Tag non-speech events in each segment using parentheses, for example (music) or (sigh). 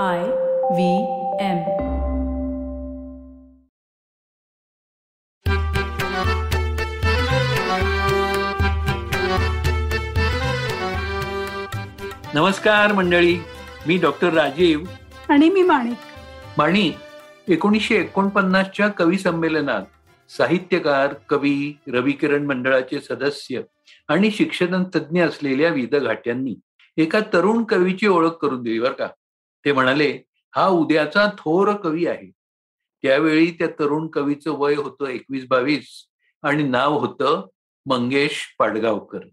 I V M. नमस्कार मंडळी. मी डॉक्टर राजीव. आणि मी माणिक. माणिक एकोणीसशे एकोणपन्नासच्या कवी संमेलनात साहित्यकार कवी रविकिरण मंडळाचे सदस्य आणि शिक्षण तज्ज्ञ असलेल्या विद घाट्यांनी एका तरुण कवीची ओळख करून दिली बरं का. ते म्हणाले हा उद्याचा थोर कवी आहे. त्यावेळी त्या तरुण कवीचं वय होतं एकवीस बावीस आणि नाव होतं मंगेश पाडगावकर.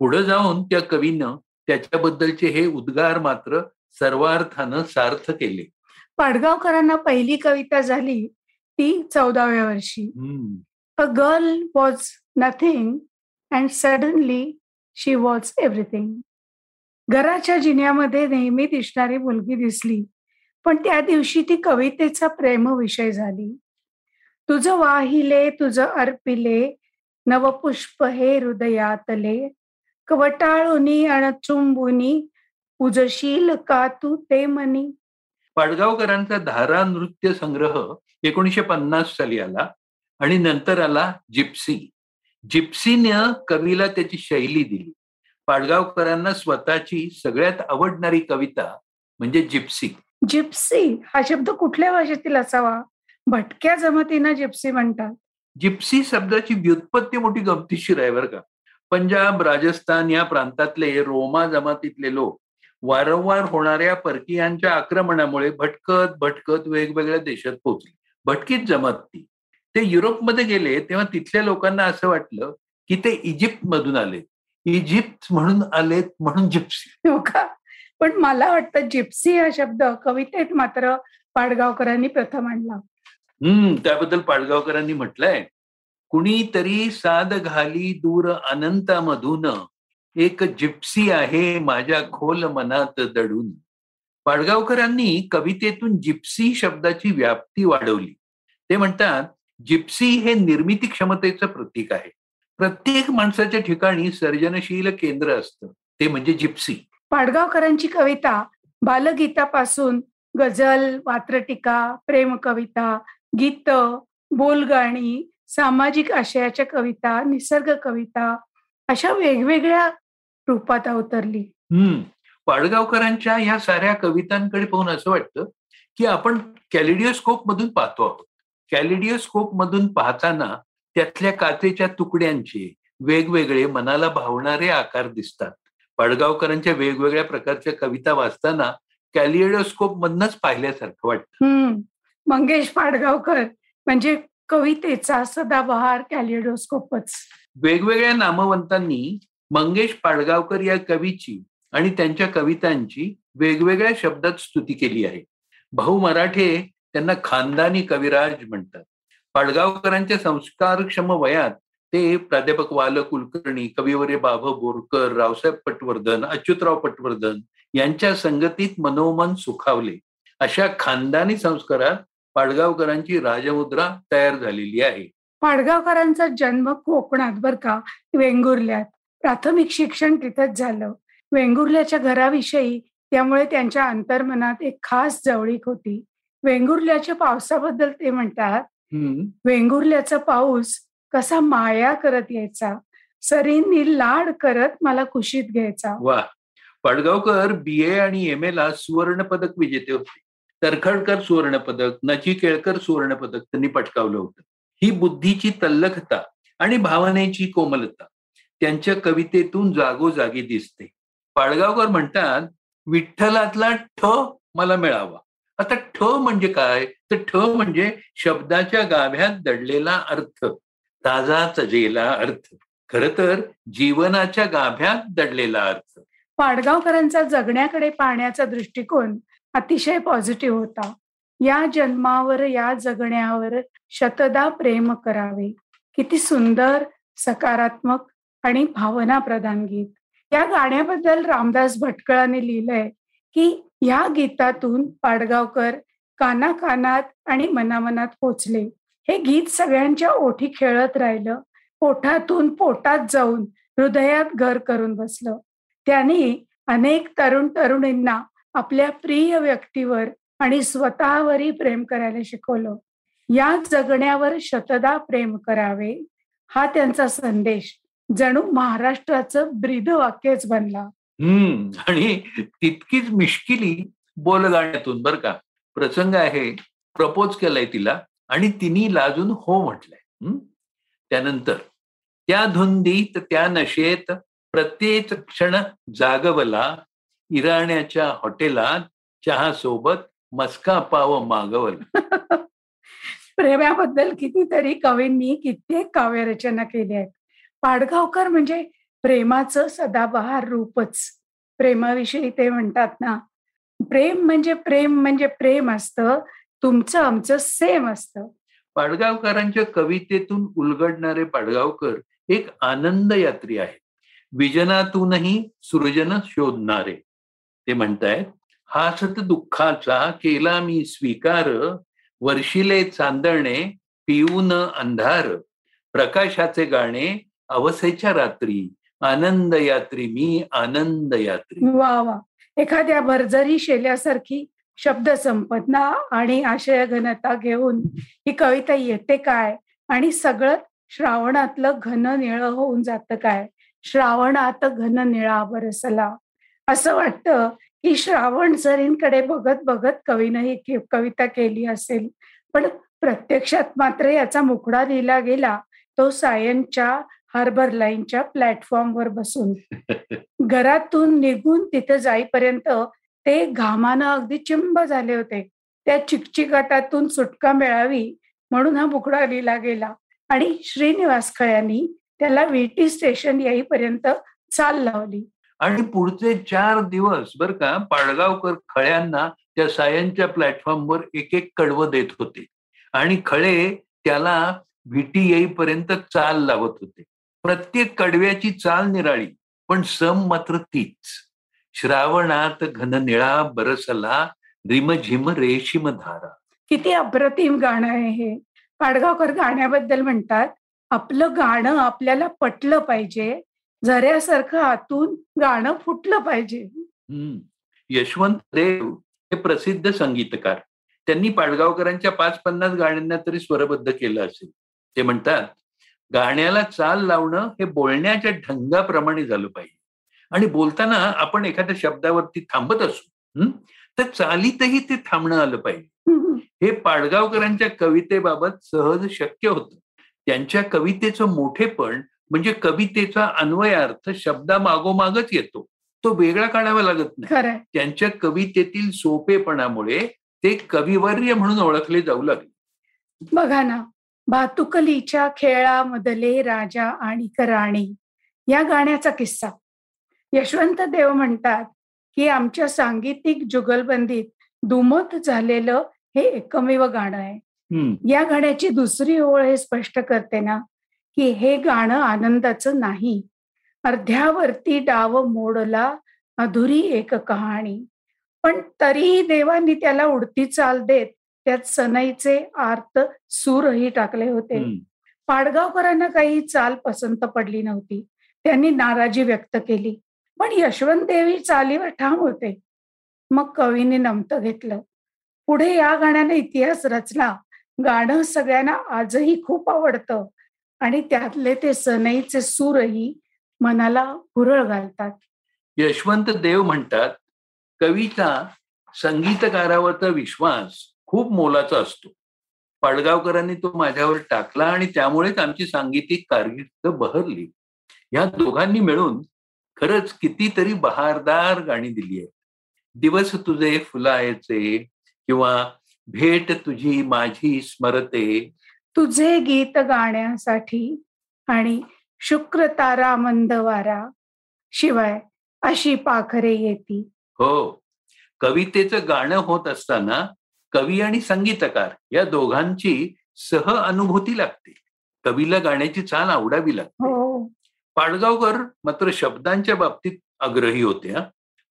पुढे जाऊन त्या कवीनं त्याच्याबद्दलचे हे उद्गार मात्र सर्वार्थानं सार्थ केले. पाडगावकरांना पहिली कविता झाली ती चौदाव्या वर्षी. A girl was nothing and suddenly she was everything घराच्या जिन्यामध्ये नेहमी दिसणारी मुलगी दिसली पण त्या दिवशी ती कवितेचा प्रेम विषय झाली. तुझं वाहिले तुझं अर्पिले नवपुष्प हे हृदयातले कवटाळुनी अणचुंबुनी उजशील का तू ते मनी पाडगावकरांचा धारा नृत्य संग्रह एकोणीशे पन्नास साली आला आणि नंतर आला जिप्सी. जिप्सीनं कवीला त्याची शैली दिली. पाडगावकरांना स्वतःची सगळ्यात आवडणारी कविता म्हणजे जिप्सी. जिप्सी? हा शब्द कुठल्या भाषेतील असावा? भटक्या जमतीनं जिप्सी म्हणतात. जिप्सी शब्दाची व्युत्पत्ती मोठी गमतीशीर आहे बरं का. पंजाब राजस्थान या प्रांतातले रोमा जमातीतले लोक वारंवार होणाऱ्या परकीयांच्या आक्रमणामुळे भटकत भटकत वेगवेगळ्या देशात पोहोचली. भटकीत जमात ती. ते युरोपमध्ये गेले तेव्हा तिथल्या लोकांना असं वाटलं की ते इजिप्त मधून आले. इजिप्त म्हणून आलेत म्हणून जिप्सी हो का? पण मला वाटतं जिप्सी हा शब्द कवितेत मात्र पाडगावकरांनी प्रथम आणला. हम्म त्याबद्दल पाडगावकरांनी म्हटलंय कुणीतरी साद घाली दूर अनंतामधून एक जिप्सी आहे माझ्या खोल मनात दडून. पाडगावकरांनी कवितेतून जिप्सी शब्दाची व्याप्ती वाढवली. ते म्हणतात जिप्सी हे निर्मिती क्षमतेचं प्रतीक आहे. प्रत्येक माणसाच्या ठिकाणी सर्जनशील केंद्र असतं. ते म्हणजे जिप्सी. पाडगावकरांची कविता बालगीतापासून गझल वात्रटिका प्रेम कविता गीत बोलगाणी सामाजिक आशयाच्या कविता निसर्ग कविता अशा वेगवेगळ्या रूपात अवतरली. हम्म. पाडगावकरांच्या ह्या साऱ्या कवितांकडे पाहून असं वाटतं की आपण कॅलिडिओस्कोप मधून पाहतो आहोत. कॅलिडिओस्कोप मधून पाहताना त्यातल्या काचेच्या तुकड्यांचे वेगवेगळे मनाला भावणारे आकार दिसतात. पाडगावकरांच्या वेगवेगळ्या प्रकारच्या कविता वाचताना कॅलिडोस्कोप मधनच पाहिल्यासारखं वाटतं. मंगेश पाडगावकर म्हणजे कवितेचा सदाबहार कॅलिडोस्कोपच वेगवेगळ्या नामवंतांनी मंगेश पाडगावकर या कवीची आणि त्यांच्या कवितांची वेगवेगळ्या शब्दात स्तुती केली आहे. भाऊ मराठे त्यांना खानदानी कविराज म्हणतात. पाडगावकरांच्या संस्कारक्षम वयात ते प्राध्यापक वाल कुलकर्णी कविवर्य बाभ बोरकर रावसाहेब पटवर्धन अच्युतराव पटवर्धन यांच्या संगतीत मनोमन सुखावले. अशा खानदानी संस्कारात पाडगावकरांची राजमुद्रा तयार झालेली आहे. पाडगावकरांचा जन्म कोकणात बर का वेंगुर्ल्यात. प्राथमिक शिक्षण तिथंच झालं. वेंगुर्ल्याच्या घराविषयी त्यामुळे त्यांच्या अंतर्मनात एक खास जवळीक होती. वेंगुर्ल्याच्या पावसाबद्दल ते म्हणतात वेंगुर्ल्याचा पाऊस कसा माया करत यायचा? सरींनी लाड करत मला कुशीत घ्यायचा. वा पाडगावकर बी ए आणि एम ए ला सुवर्ण पदक विजेते होते. तरखडकर सुवर्ण पदक नची केळकर सुवर्ण पदक त्यांनी पटकावलं होतं. ही बुद्धीची तल्लखता आणि भावनेची कोमलता त्यांच्या कवितेतून जागोजागी दिसते. पाडगावकर म्हणतात विठ्ठलातला ठ मला मिळावा. आता ठ म्हणजे काय? तर ठ म्हणजे शब्दाच्या गाभ्यात दडलेला अर्थ ताजा चजेला अर्थ. खर तर जीवनाच्या गाभ्यात दडलेला अर्थ. पाडगावकरांचा जगण्याकडे पाहण्याचा दृष्टिकोन अतिशय पॉझिटिव्ह होता. या जन्मावर या जगण्यावर शतदा प्रेम करावे. किती सुंदर सकारात्मक आणि भावना प्रधान गीत. या गाण्याबद्दल रामदास भटकळाने लिहिलंय की या गीतातून पाडगावकर काना कानात आणि मनामनात पोचले. हे गीत सगळ्यांच्या ओठी खेळत राहिलं. पोटातून पोटात जाऊन हृदयात घर करून बसलं. त्यांनी अनेक तरुण तरुणींना आपल्या प्रिय व्यक्तीवर आणि स्वतःवरही प्रेम करायला शिकवलं. या जगण्यावर शतदा प्रेम करावे हा त्यांचा संदेश. जणू महाराष्ट्राचं ब्रीद वाक्यच बनला. हम्म. आणि तितकीच मिश्किली बोलगाण्यातून बर का. प्रसंग आहे प्रपोज केलाय तिला आणि तिने लाजून हो म्हटलंय. त्यानंतर त्या धुंदीत त्या नशेत प्रत्येक क्षण जागवला. इराण्याच्या हॉटेलात चहा सोबत मस्का पाव मागवला. (laughs) प्रेमाबद्दल कितीतरी कवींनी कित्येक काव्यरचना केल्या आहेत. पाडगावकर म्हणजे प्रेमाचं सदाबहार रूपच. प्रेमाविषयी ते म्हणतात ना प्रेम म्हणजे प्रेम म्हणजे प्रेम असतं तुमचं आमचं सेम असतं. पाडगावकरांच्या कवितेतून उलगडणारे पाडगावकर एक आनंद यात्री आहेत. विजनातूनही सृजन शोधणारे. ते म्हणतायत हासत दुःखाचा केला मी स्वीकार वर्षिले चांदणे पिऊन अंधार. प्रकाशाचे गाणे अवसेच्या रात्री आनंद यात्री मी आनंद यात्री वा वा. एखाद्या भरजरी शेल्यासारखी शब्द संपदना आणि आशय घनता घेऊन ही कविता येते काय? आणि सगळं श्रावणातलं घन निळ होऊन जातं काय? श्रावणात घन निळा बरसला असं वाटतं की श्रावण सरींकडे बघत बघत कवीनं ही कविता केली असेल पण प्रत्यक्षात मात्र याचा मुखडा लिहिला गेला तो सायनच्या हार्बर लाईनच्या प्लॅटफॉर्मवर बसून. (laughs) घरातून निघून तिथे जाईपर्यंत ते घामानं अगदी चिंब झाले होते. त्या चिकचिकाटातून सुटका मिळावी म्हणून हा मुखडा लिहिला गेला आणि श्रीनिवास खळ्यांनी त्याला विटी स्टेशन येईपर्यंत चाल लावली. आणि पुढचे चार दिवस बर का पाडगावकर खळ्यांना त्या सायनच्या प्लॅटफॉर्मवर एक एक कडवं देत होते. आणि खळे त्याला विटी येईपर्यंत चाल लावत होते. प्रत्येक कडव्याची चाल निराळी पण सम मात्र तीच. श्रावणात घन निळा बरसला रिमझिम रेशीम धारा. किती अप्रतिम गाणं आहे हे. पाडगावकर गाण्याबद्दल म्हणतात आपलं गाणं आपल्याला पटलं पाहिजे. झऱ्यासारखं आतून गाणं फुटलं पाहिजे. यशवंत देव हे प्रसिद्ध संगीतकार. त्यांनी पाडगावकरांच्या पाच पन्नास गाण्यांना तरी स्वरबद्ध केलं असेल. ते म्हणतात गाण्याला चाल लावणं हे बोलण्याच्या ढंगाप्रमाणे झालं पाहिजे. आणि बोलताना आपण एखाद्या शब्दावरती थांबत असू तर चालीतही ते थांबणं आलं पाहिजे. हे पाडगावकरांच्या कवितेबाबत सहज शक्य होतं. त्यांच्या कवितेचं मोठेपण म्हणजे कवितेचा अन्वयार्थ शब्दामागोमागच येतो. तो वेगळा काढावा लागत नाही. त्यांच्या कवितेतील सोपेपणामुळे ते कविवर्य म्हणून ओळखले जाऊ लागले. बघा ना भातुकलीच्या खेळामधले राजा आणि राणी या गाण्याचा किस्सा. यशवंत देव म्हणतात की आमच्या सांगीतिक जुगलबंदीत दुमत झालेलं हे एकमेव गाणं आहे. या गाण्याची दुसरी ओळ हे स्पष्ट करते ना की हे गाणं आनंदाचं नाही. अर्ध्यावरती डाव मोडला अधुरी एक कहाणी. पण तरीही देवांनी त्याला उडती चाल देत त्यात सनईचे आर्त सूरही टाकले होते. पाडगावकरांना काही चाल पसंत पडली नव्हती. त्यांनी नाराजी व्यक्त केली. पण यशवंत देवी चालीवर ठाम होते. मग कवीने नमत घेतलं. पुढे या गाण्याने इतिहास रचला. गाणं सगळ्यांना आजही खूप आवडतं. आणि त्यातले ते सनईचे सूरही मनाला हुरळ घालतात. यशवंत देव म्हणतात कविता संगीतकारावरचा विश्वास खूप मोलाचा असतो. पाडगावकरांनी तो माझ्यावर टाकला आणि त्यामुळेच आमची सांगीतिक कारकीर्द बहरली. या दोघांनी मिळून खरंच कितीतरी बहारदार गाणी दिली आहे दिवस तुझे फुलायचे किंवा भेट तुझी माझी स्मरते. तुझे गीत गाण्यासाठी आणि शुक्र तारा मंदवारा शिवाय अशी पाखरे येती हो. कवितेचं गाणं होत असताना कवी आणि संगीतकार या दोघांची सह अनुभूती लागते. कवीला गाण्याची चाल आवडावी लागते. हो. पाडगावकर मात्र शब्दांच्या बाबतीत आग्रही होते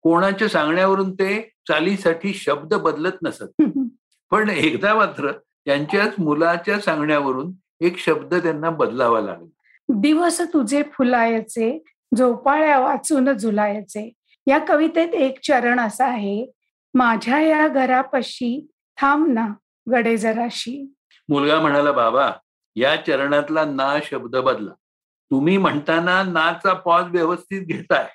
कोणाच्या सांगण्यावरून ते चालीसाठी शब्द बदलत नसत. पण एकदा मात्र त्यांच्याच मुलाच्या सांगण्यावरून एक शब्द त्यांना बदलावा लागला. दिवस तुझे फुलायचे झोपाळ्या वाचून झुलायचे. या कवितेत एक चरण असा आहे माझ्या या घरापशी थांब ना गडे जराशी. मुलगा म्हणाला बाबा या चरणातला ना शब्द बदला. तुम्ही म्हणताना नाचा पॉज व्यवस्थित घेताय.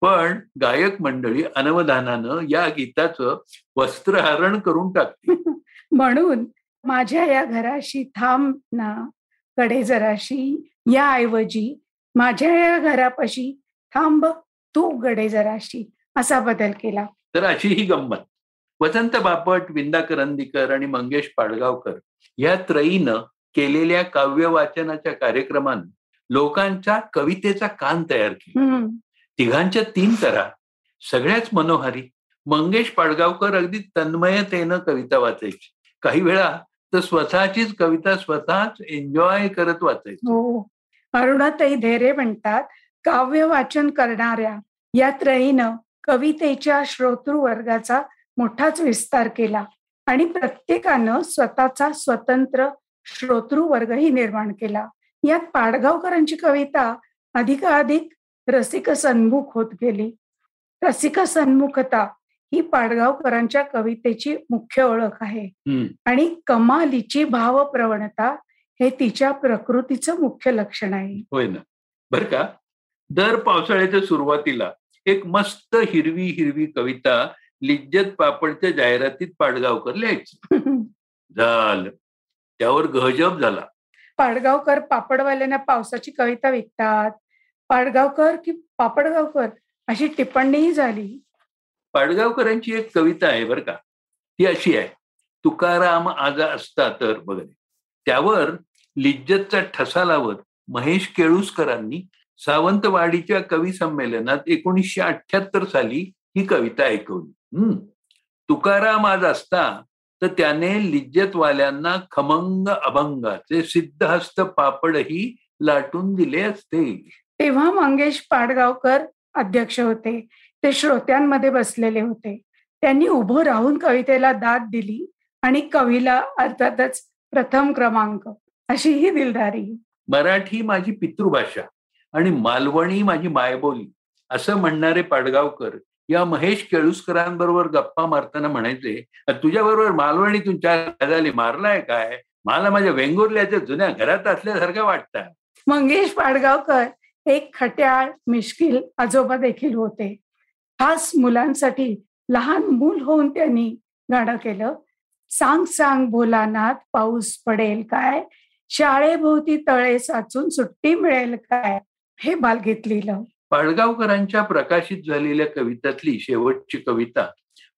पण गायक मंडळी अनवधानानं या गीताचं वस्त्रहरण करून टाकते (laughs) म्हणून माझ्या या घराशी थांब ना कडे जराशी. या ऐवजी माझ्या या घरापाशी थांब तू गडे जराशी. असा बदल केला. तर अशी ही गंमत. वसंत बापट विंदा करंदीकर आणि मंगेश पाडगावकर या त्रयीनं केलेल्या काव्य वाचनाच्या कार्यक्रमानं लोकांच्या कवितेचा कान तयार केला. तिघांच्या तीन तरा सगळ्याच मनोहारी. मंगेश पाडगावकर अगदी तन्मयतेनं कविता वाचायची. काही वेळा तर स्वतःचीच कविता स्वतःच एन्जॉय करत वाचायची. हो. अरुणाताई धेरे म्हणतात काव्य वाचन करणाऱ्या या त्रयीनं कवितेच्या श्रोतृ वर्गाचा मोठाच विस्तार केला आणि प्रत्येकानं स्वतःचा स्वतंत्र श्रोतृ वर्गही निर्माण केला. यात पाडगावकरांची कविता अधिकाधिक रसिक सन्मुख होत गेली. रसिक सन्मुखता ही पाडगावकरांच्या कवितेची मुख्य ओळख आहे. आणि कमालीची भावप्रवणता हे तिच्या प्रकृतीचं मुख्य लक्षण आहे. होय ना. बर का? दर पावसाळ्याच्या सुरुवातीला एक मस्त हिरवी हिरवी कविता लिज्जत पापडच्या जाहिरातीत पाडगावकर लिहायचं. झालं. त्यावर गहजब झाला. पाडगावकर पापडवाल्यांना पावसाची कविता विकतात. पाडगावकर की पापडगावकर अशी टिप्पणीही झाली. पाडगावकरांची एक कविता आहे बरं का. ती अशी आहे. तुकाराम आजा असता तर वगैरे. त्यावर लिज्जतचा ठसा लावत महेश केळुसकरांनी सावंतवाडीच्या कवी संमेलनात एकोणीसशे अठ्याहत्तर साली ही कविता ऐकवली. हम्म तुकाराम आज असता तर त्याने लिज्जतवाल्यांना खमंग अभंगाचे सिद्धहस्त पापडही लाटून दिले असते. तेव्हा मंगेश पाडगावकर अध्यक्ष होते. ते श्रोत्यांमध्ये बसलेले होते. त्यांनी उभं राहून कवितेला दाद दिली आणि कवीला अर्थातच प्रथम क्रमांक अशी ही दिलदारी. मराठी माझी पितृभाषा आणि मालवणी माझी मायबोली असं म्हणणारे पाडगावकर या महेश केळुसकरांबरोबर गप्पा मारताना म्हणायचे तुझ्याबरोबर मालवणीतून चार गजाली मारलाय काय? मला माझ्या वेंगुर्ल्याच्या जुन्या घरात असल्यासारखं वाटतं. मंगेश पाडगावकर एक खट्याळ मिश्किल आजोबा देखील होते. खास मुलांसाठी लहान मूल होऊन त्यांनी गाणं केलं. सांग सांग भोलानाथ पाऊस पडेल काय? शाळेभोवती तळे साचून सुट्टी मिळेल काय? हे बालगीत लिहिलं. पाडगावकरांच्या प्रकाशित झालेल्या कवितातली शेवटची कविता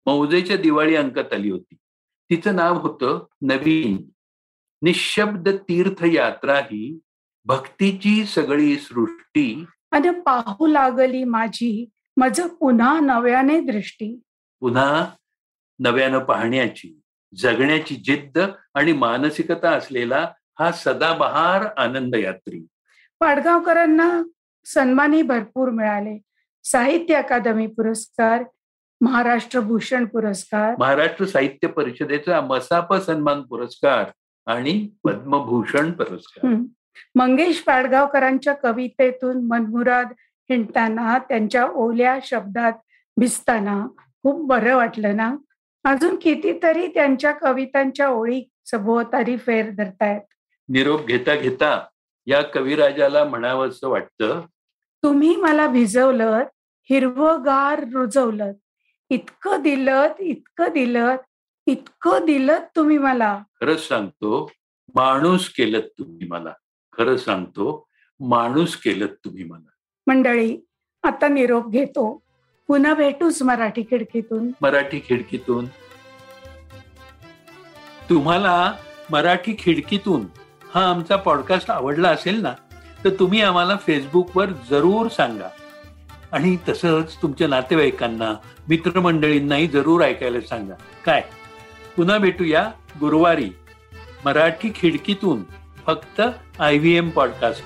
मौजेच्या दिवाळी अंकात आली होती. तिचं नाव होतं नवीन. निशब्द तीर्थयात्रा ही भक्तीची सगळी सृष्टी. आणि पाहू लागली माझी मज पुन्हा नव्याने दृष्टी. पुन्हा नव्यानं पाहण्याची जगण्याची जिद्द आणि मानसिकता असलेला हा सदाबहार आनंद यात्री पाडगावकरांना सन्मानही भरपूर मिळाले. साहित्य अकादमी पुरस्कार महाराष्ट्र भूषण पुरस्कार. महाराष्ट्र साहित्य परिषदेचा मसाप सन्मान पुरस्कार आणि पद्मभूषण पुरस्कार. मंगेश पाडगावकरांच्या कवितेतून मनमुराद हिंडताना त्यांच्या ओल्या शब्दात भिजताना खूप बरं वाटलं ना? अजून कितीतरी त्यांच्या कवितांच्या ओळी सभोवतारी फेर धरतायत. निरोप घेता घेता या कविराजाला म्हणावं असं वाटतं तुम्ही मला भिजवलं हिरवगार रुजवलं इतकं दिलत इतकं दिलत इतकं दिलत तुम्ही मला. खरंच सांगतो माणूस केलं तुम्ही मला. खरं सांगतो माणूस केलं तुम्ही मला. मंडळी आता निरोप घेतो. पुन्हा भेटूच मराठी खिडकीतून. मराठी खिडकीतून. तुम्हाला मराठी खिडकीतून हा आमचा पॉडकास्ट आवडला असेल ना तर तुम्ही आम्हाला फेसबुकवर जरूर सांगा. आणि तसंच तुमच्या नातेवाईकांना मित्रमंडळींनाही जरूर ऐकायला सांगा. काय? पुन्हा भेटूया गुरुवारी मराठी खिडकीतून फक्त आय व्ही एम पॉडकास्ट